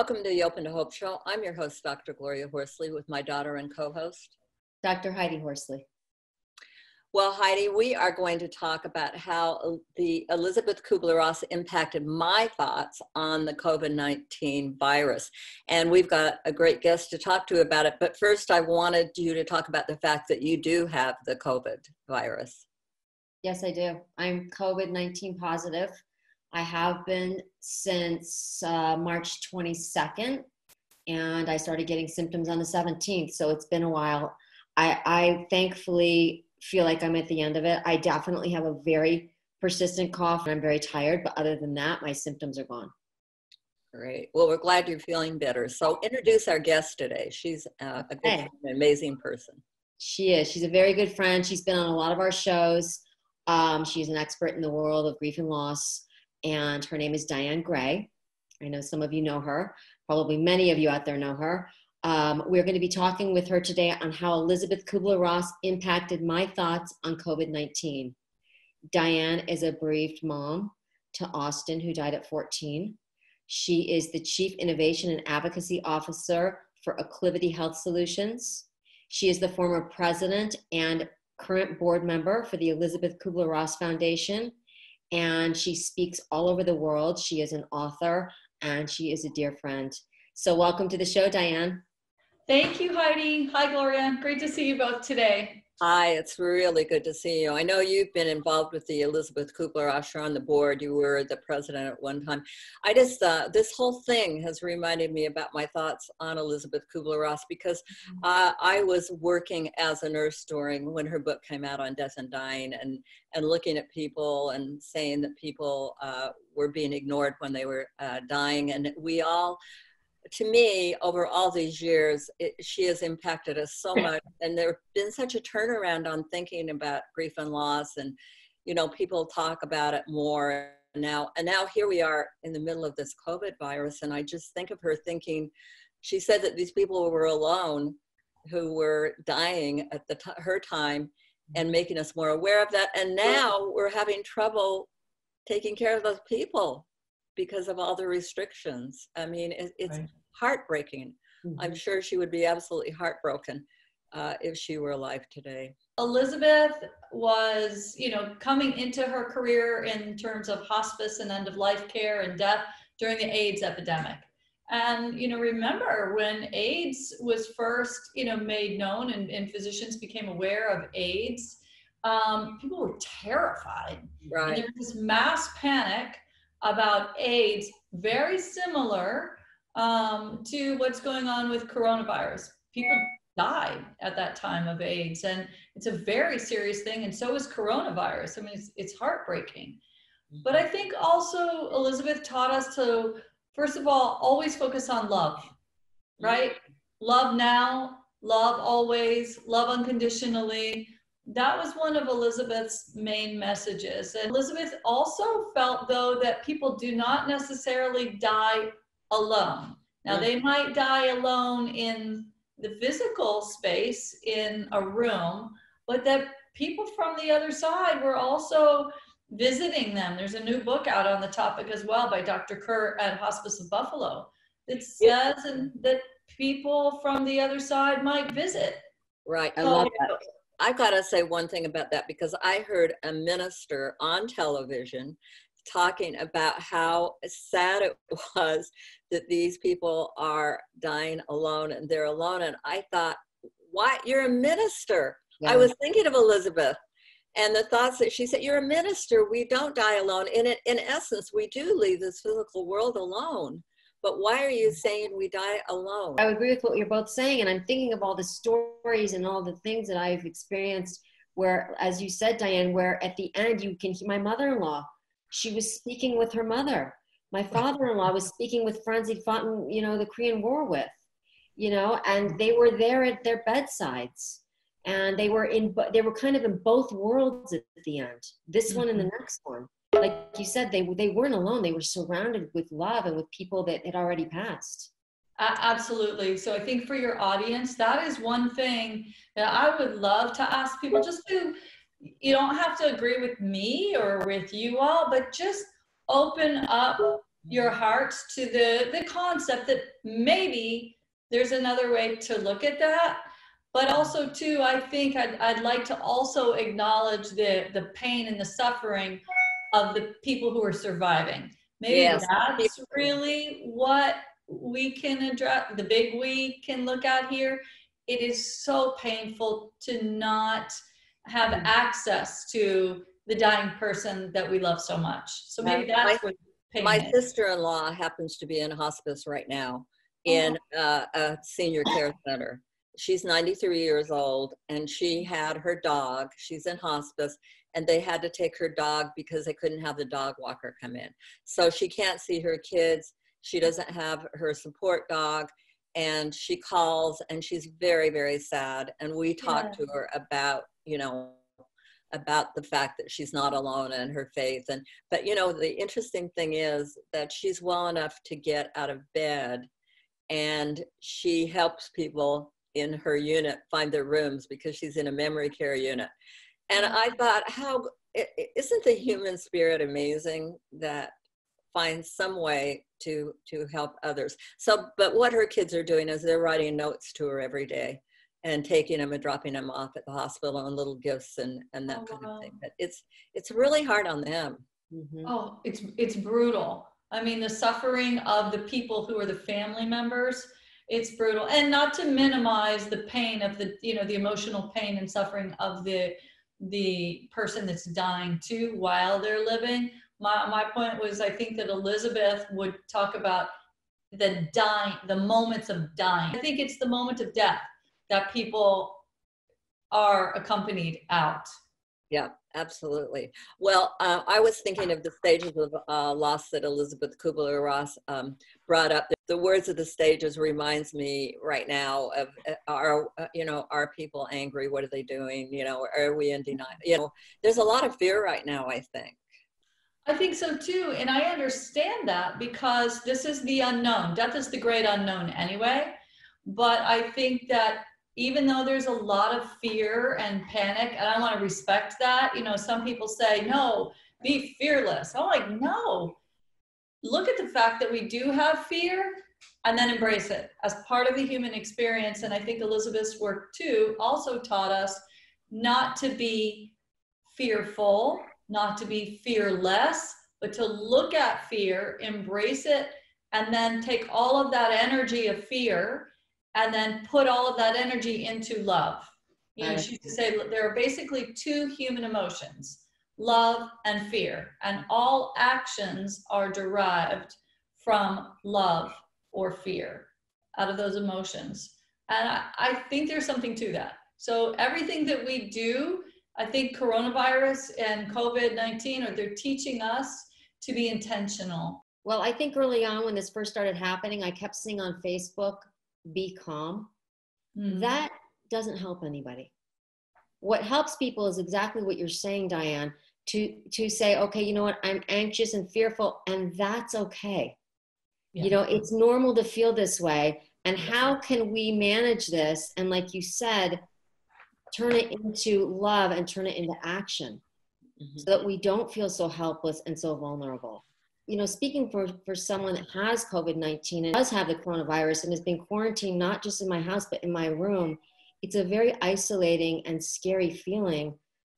Welcome to the Open to Hope Show. I'm your host, Dr. Gloria Horsley, with my daughter and co host, Dr. Heidi Horsley. Well, Heidi, we are going to talk about how the Elisabeth Kubler Ross impacted my thoughts on the COVID 19 virus. And we've got a great guest to talk to about it. But first, I wanted you to talk about the fact that you do have the COVID virus. Yes, I do. I'm COVID 19 positive. I have been since uh, March 22nd, and I started getting symptoms on the 17th. So it's been a while. I, I thankfully feel like I'm at the end of it. I definitely have a very persistent cough and I'm very tired, but other than that, my symptoms are gone. Great. Well, we're glad you're feeling better. So, introduce our guest today. She's uh, a good, hey. an amazing person. She is. She's a very good friend. She's been on a lot of our shows. Um, she's an expert in the world of grief and loss, and her name is Dianne Gray. I know some of you know her. Probably many of you out there know her. Um, we're going to be talking with her today on how Elisabeth Kubler Ross impacted my thoughts on COVID 19. Dianne is a bereaved mom to Austin, who died at 14. She is the Chief Innovation and Advocacy Officer for Acclivity Health Solutions. She is the former president and current board member for the Elisabeth Kubler Ross Foundation, and she speaks all over the world. She is an author and she is a dear friend. So, welcome to the show, Dianne. Thank you, Heidi. Hi, Gloria. Great to see you both today. Hi, it's really good to see you. I know you've been involved with the Elisabeth Kubler-Ross on the board. You were the president at one time. I just, uh, this whole thing has reminded me about my thoughts on Elisabeth Kubler-Ross because mm-hmm. uh, I was working as a nurse during when her book came out on death and dying and, and looking at people and saying that people uh, were being ignored when they were uh, dying. And we all, to me, over all these years, it, she has impacted us so much. And there's been such a turnaround on thinking about grief and loss. And, you know, people talk about it more now. And now here we are in the middle of this COVID virus. And I just think of her thinking, she said that these people were alone who were dying at the t- her time and making us more aware of that. And now we're having trouble taking care of those people because of all the restrictions. I mean, it, it's right. heartbreaking. Mm-hmm. I'm sure she would be absolutely heartbroken uh, if she were alive today. Elisabeth was, you know, coming into her career in terms of hospice and end of life care and death during the AIDS epidemic. And, you know, remember when AIDS was first, you know, made known and, and physicians became aware of AIDS, um, people were terrified. Right. And there was this mass panic about AIDS, very similar um, to what's going on with coronavirus. People died at that time of AIDS, and it's a very serious thing, and so is coronavirus. I mean, it's, it's heartbreaking. But I think also Elisabeth taught us to, first of all, always focus on love, right? Love now, love always, love unconditionally, that was one of Elisabeth's main messages. And Elisabeth also felt, though, that people do not necessarily die alone. Now, they might die alone in the physical space in a room, but that people from the other side were also visiting them. There's a new book out on the topic as well by Dr. Kerr at Hospice of Buffalo that says and that people from the other side might visit. Right. I love that. I've got to say one thing about that because I heard a minister on television talking about how sad it was that these people are dying alone and they're alone. And I thought, why? You're a minister. Yeah. I was thinking of Elisabeth and the thoughts that she said, You're a minister. We don't die alone. In, it, in essence, we do leave this physical world alone but why are you saying we die alone? I agree with what you're both saying. And I'm thinking of all the stories and all the things that I've experienced where, as you said, Dianne, where at the end you can hear my mother in law, she was speaking with her mother. My father in law was speaking with friends he'd fought in, you know, the Korean War with. you know, and they were there at their bedsides and they were in they were kind of in both worlds at the end this one and the mm-hmm. next one like you said they they weren't alone. They were surrounded with love and with people that had already passed. Absolutely. So i think for your audience that is one thing that i would love to ask people just to you don't have to agree with me or with you all but just open up your hearts to the the concept that maybe there's another way to look at that. But also too i think I'd, I'd like to also acknowledge the the pain and the suffering of the people who are surviving maybe yes. that's really what we can address the big we can look at here it is so painful to not have mm-hmm. access to the dying person that we love so much so maybe that's my, what my sister-in-law happens to be in hospice right now in oh. uh, a senior care center she's 93 years old and she had her dog. She's in hospice and they had to take her dog because they couldn't have the dog walker come in. So she can't see her kids. She doesn't have her support dog and she calls and she's very very sad. And we talked yeah. to her about you know about the fact that she's not alone in her faith. And but you know the interesting thing is that she's well enough to get out of bed and she helps people in her unit find their rooms because she's in a memory care unit. And I mm-hmm. thought, how isn't the human spirit amazing that finds some way to to help others? So, but what her kids are doing is they're writing notes to her every day and taking them and dropping them off at the hospital and little gifts and and that oh, kind wow. of thing. But it's it's really hard on them. Mm-hmm. Oh, it's it's brutal. I mean, the suffering of the people who are the family members it's brutal. And not to minimize the pain of the you know the emotional pain and suffering of the the person that's dying too while they're living. My, my point was i think that elisabeth would talk about the dying the moments of dying. I think it's the moment of death that people are accompanied out. Yeah absolutely. Well uh, i was thinking of the stages of uh, loss that elisabeth kubler-ross um, brought up the words of the stages reminds me right now of uh, are uh, you know are people angry? What are they doing? You know are we in denial? You know there's a lot of fear right now i think. I think so too and i understand that because this is the unknown. Death is the great unknown anyway but i think that even though there's a lot of fear and panic and i want to respect that you know some people say no be fearless. I'm like no look at the fact that we do have fear and then embrace it as part of the human experience. And I think Elisabeth's work too also taught us not to be fearful, not to be fearless, but to look at fear, embrace it, and then take all of that energy of fear and then put all of that energy into love. You know, she used to say there are basically two human emotions love, and fear. And all actions are derived from love or fear out of those emotions. And I, I think there's something to that. So everything that we do, I think coronavirus and COVID 19 are they're teaching us to be intentional. Well, I think early on when this first started happening, I kept seeing on Facebook, be calm. Mm-hmm. That doesn't help anybody. What helps people is exactly what you're saying, Dianne to to say okay you know what? I'm anxious and fearful and that's okay. Yeah. you know it's normal to feel this way. And how can we manage this? And like you said turn it into love and turn it into action mm-hmm. so that we don't feel so helpless and so vulnerable. You know speaking for for someone that has covid-19 and does have the coronavirus and has been quarantined not just in my house but in my room it's a very isolating and scary feeling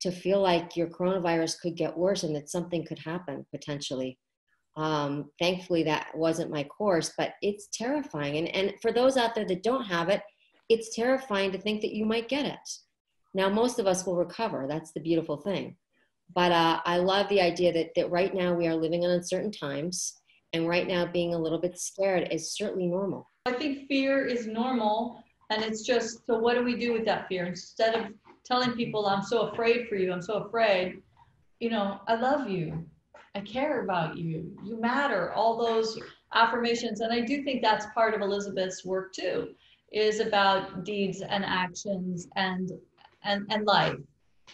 to feel like your coronavirus could get worse and that something could happen potentially. Um, thankfully, that wasn't my course, but it's terrifying. And, and for those out there that don't have it, it's terrifying to think that you might get it. Now, most of us will recover. That's the beautiful thing. But uh, I love the idea that, that right now we are living in uncertain times, and right now being a little bit scared is certainly normal. I think fear is normal, and it's just so what do we do with that fear? Instead of telling people I'm so afraid for you, I'm so afraid, you know, I love you. I care about you. You matter. All those affirmations. And I do think that's part of Elisabeth's work too, is about deeds and actions and and and life.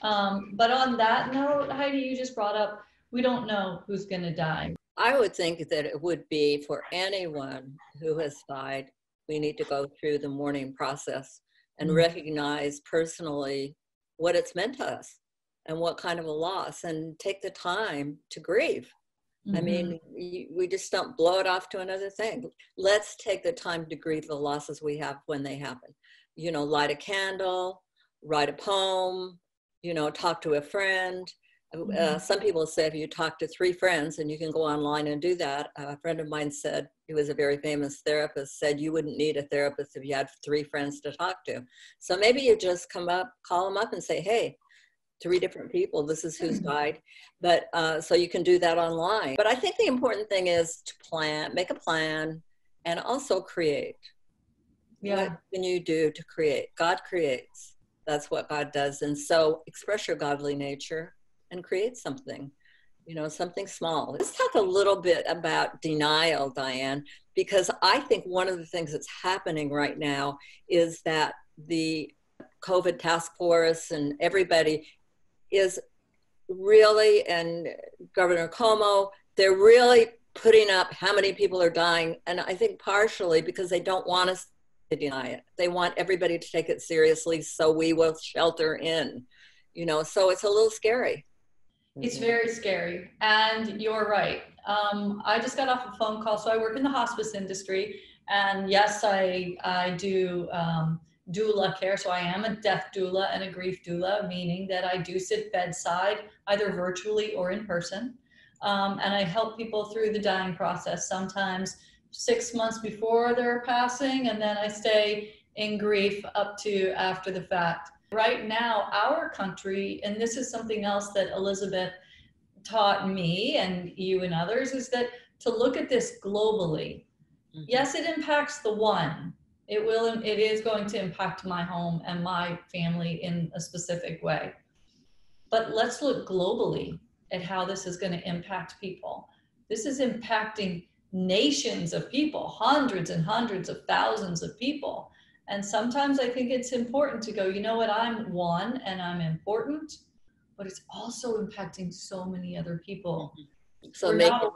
Um, but on that note, Heidi, you just brought up we don't know who's going to die. I would think that it would be for anyone who has died. We need to go through the mourning process and Mhm. recognize personally what it's meant to us and what kind of a loss and take the time to grieve. I Mhm. mean, we just don't blow it off to another thing. Let's take the time to grieve the losses we have when they happen. You know, light a candle, write a poem, you know, talk to a friend. Uh, Mhm. some people say if you talk to three friends, and you can go online and do that. A friend of mine said, he was a very famous therapist, said you wouldn't need a therapist if you had three friends to talk to. So maybe you just come up, call them up and say, hey, three different people, this is who's Mhm. died but uh, so you can do that online but i think the important thing is to plan make a plan and also create yeah. what can you do to create god creates that's what god does and so express your godly nature and create something you know something small. Let's talk a little bit about denial dianne because i think one of the things that's happening right now is that the covid task force and everybody is really and governor Cuomo they're really putting up how many people are dying and i think partially because they don't want us to deny it. They want everybody to take it seriously so we will shelter in you know so it's a little scary It's very scary. And you're right. Um, I just got off a phone call. So I work in the hospice industry. And yes, I, I do um, doula care. So I am a death doula and a grief doula, meaning that I do sit bedside, either virtually or in person. Um, and I help people through the dying process, sometimes six months before they're passing. And then I stay in grief up to after the fact. Right now, our country, and this is something else that Elisabeth taught me and you and others, is that to look at this globally. Mhm. Yes, it impacts the one. It will, it is going to impact my home and my family in a specific way. But let's look globally at how this is going to impact people. This is impacting nations of people, hundreds and hundreds of thousands of people. And sometimes I think it's important to go, you know what, I'm one and I'm important, but it's also impacting so many other people. Mm-hmm. so We're make, not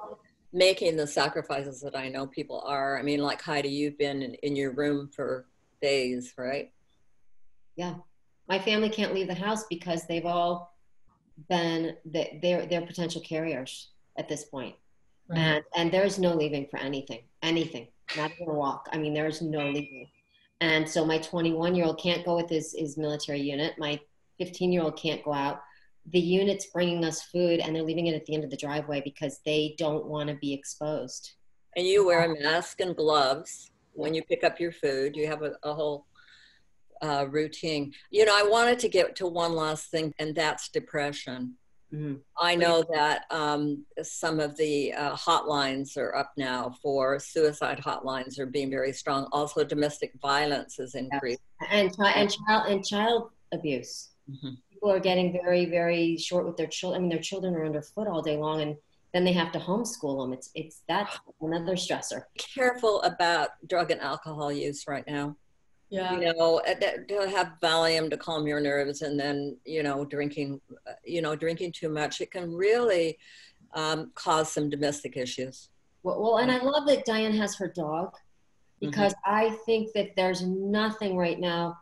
making the sacrifices that i know people are i mean like heidi you've been in, in your room for days right Yeah. my family can't leave the house because they've all been they- they're they're potential carriers at this point. Right. and and there's no leaving for anything anything not even a walk i mean there's no leaving and so my 21 year old can't go with his his military unit. My 15 year old can't go out. The unit's bringing us food and they're leaving it at the end of the driveway because they don't want to be exposed. And you wear a mask and gloves when you pick up your food. You have a, a whole uh, routine. You know i wanted to get to one last thing and that's depression Mhm. I know that um, some of the uh, hotlines are up now for suicide hotlines are being very strong. Also, domestic violence is increased. and chi- and child and child abuse Mhm. people are getting very very short with their children i mean their children are underfoot all day long and then they have to homeschool them it's it's that's another stressor Careful about drug and alcohol use right now. Yeah. You know, uh, to have Valium to calm your nerves, and then you know, drinking, uh, you know, drinking too much, it can really um, cause some domestic issues. Well, well, and I love that Dianne has her dog because I think that there's nothing right now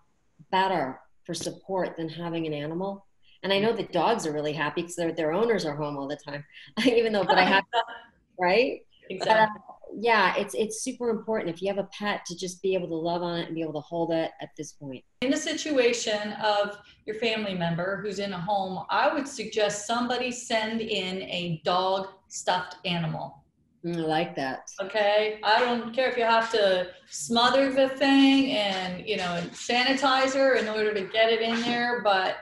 better for support than having an animal. And I know that dogs are really happy because their their owners are home all the time, even though. But I have right. exactly. Yeah, it's it's super important if you have a pet to just be able to love on it and be able to hold it at this point. in a situation of your family member who's in a home, I would suggest somebody send in a dog stuffed animal. Mm, I like that. Okay, I don't care if you have to smother the thing and you know sanitizer in order to get it in there, but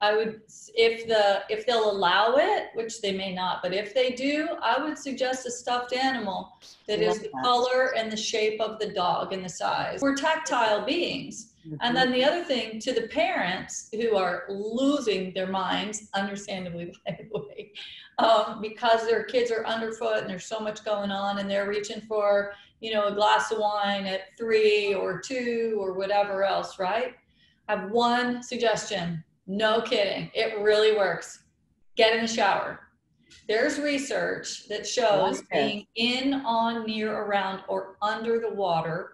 I would if the if they'll allow it, which they may not, but if they do, I would suggest a stuffed animal that is the color and the shape of the dog and the size. We're tactile beings. And then the other thing to the parents who are losing their minds, understandably, by the way, um, because their kids are underfoot and there's so much going on and they're reaching for you know, a glass of wine at three or two or whatever else, right? I have one suggestion. No kidding. It really works. Get in the shower. There's research that shows being in, on, near, around, or under the water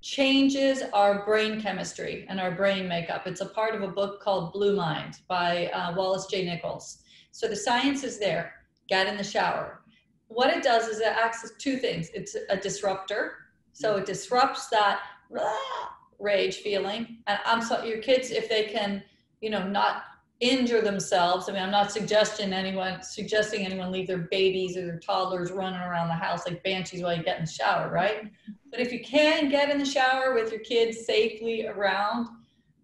changes our brain chemistry and our brain makeup. It's a part of a book called Blue Mind by uh, Wallace J. Nichols. So the science is there. Get in the shower. What it does is it acts as two things. It's a disruptor. So it disrupts that rage feeling. And I'm so your kids, if they can, you know, not injure themselves. I mean, I'm not suggesting anyone suggesting anyone leave their babies or their toddlers running around the house like banshees while you get in the shower, right? But if you can get in the shower with your kids safely around,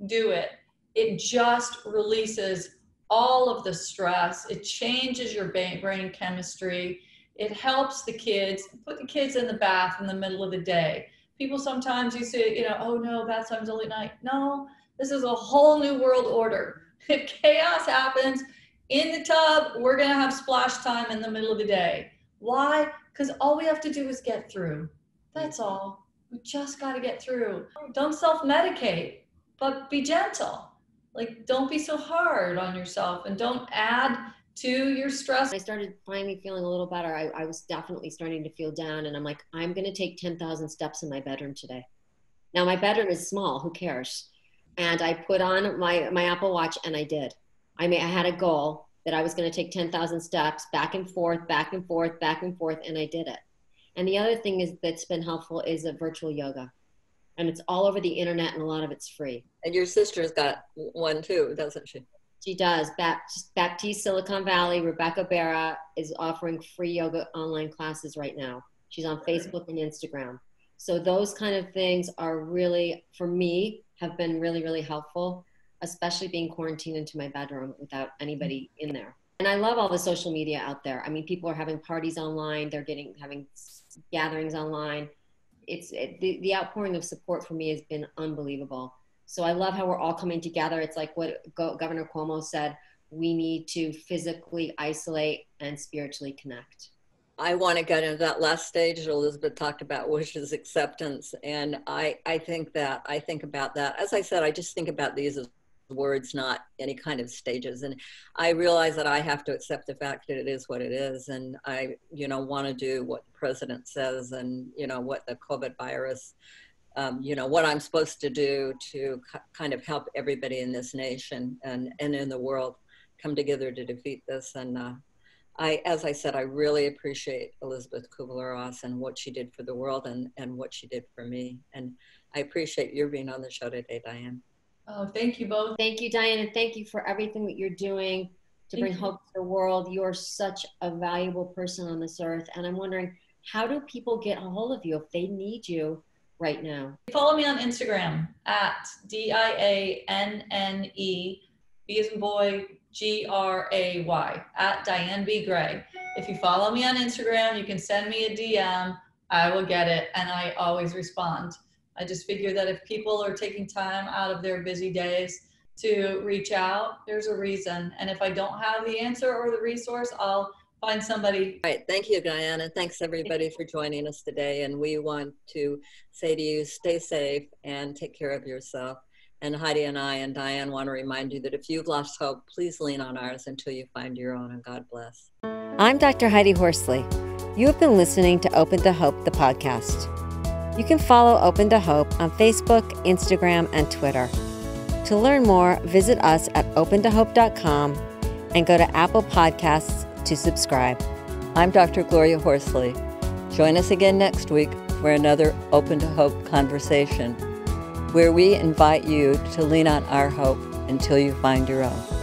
do it. It just releases all of the stress. It changes your brain chemistry. It helps the kids. Put the kids in the bath in the middle of the day. People sometimes you say, you know, oh no, bath time's only at night. No, this is a whole new world order. If chaos happens in the tub, we're gonna have splash time in the middle of the day. Why? Because all we have to do is get through. That's all. We just got to get through. Don't self medicate, but be gentle like don't be so hard on yourself and don't add to your stress. I started finally feeling a little better. I, I was definitely starting to feel down, and I'm like, I'm going to take 10,000 steps in my bedroom today. Now, my bedroom is small, who cares? And I put on my, my Apple Watch and I did. I, mean, I had a goal that I was going to take 10,000 steps back and forth, back and forth, back and forth, and I did it. And the other thing is that's been helpful is a virtual yoga and it's all over the internet and a lot of it's free. And your sister's got one too, doesn't she? She does. Baptiste, Baptiste Silicon Valley, Rebecca Barra is offering free yoga online classes right now. She's on Facebook and Instagram. So those kind of things are really, for me, have been really, really helpful, especially being quarantined into my bedroom without anybody in there. And I love all the social media out there. I mean, people are having parties online. They're getting having gatherings online it's it, the, the outpouring of support for me has been unbelievable. So I love how we're all coming together. It's like what Go- Governor Cuomo said: we need to physically isolate and spiritually connect. I want to get into that last stage that Elisabeth talked about, which is acceptance. And I, I think that I think about that. As I said, I just think about these as words, not any kind of stages. And I realize that I have to accept the fact that it is what it is. And I, you know, want to do what the president says and, you know, what the COVID virus, um, you know, what I'm supposed to do to kind of help everybody in this nation and, and in the world come together to defeat this. And uh, I, as I said, I really appreciate Elisabeth Kubler-Ross and what she did for the world and, and what she did for me. And I appreciate your being on the show today, Dianne. Oh, thank you both. Thank you, Dianne, and thank you for everything that you're doing to thank bring you. hope to the world. You're such a valuable person on this earth. And I'm wondering, how do people get a hold of you if they need you right now? Follow me on Instagram at D I A N N E, B as in boy, G R A Y, at Dianne B. Gray. If you follow me on Instagram, you can send me a DM. I will get it, and I always respond. I just figure that if people are taking time out of their busy days to reach out, there's a reason. And if I don't have the answer or the resource, I'll find somebody. All right. Thank you, Diana. Thanks everybody for joining us today. And we want to say to you, stay safe and take care of yourself. And Heidi and I and Dianne want to remind you that if you've lost hope, please lean on ours until you find your own. And God bless. I'm Dr. Heidi Horsley. You have been listening to Open to Hope, the podcast. You can follow Open to Hope on Facebook, Instagram, and Twitter. To learn more, visit us at opentohope.com and go to Apple Podcasts to subscribe. I'm Dr. Gloria Horsley. Join us again next week for another Open to Hope conversation, where we invite you to lean on our hope until you find your own.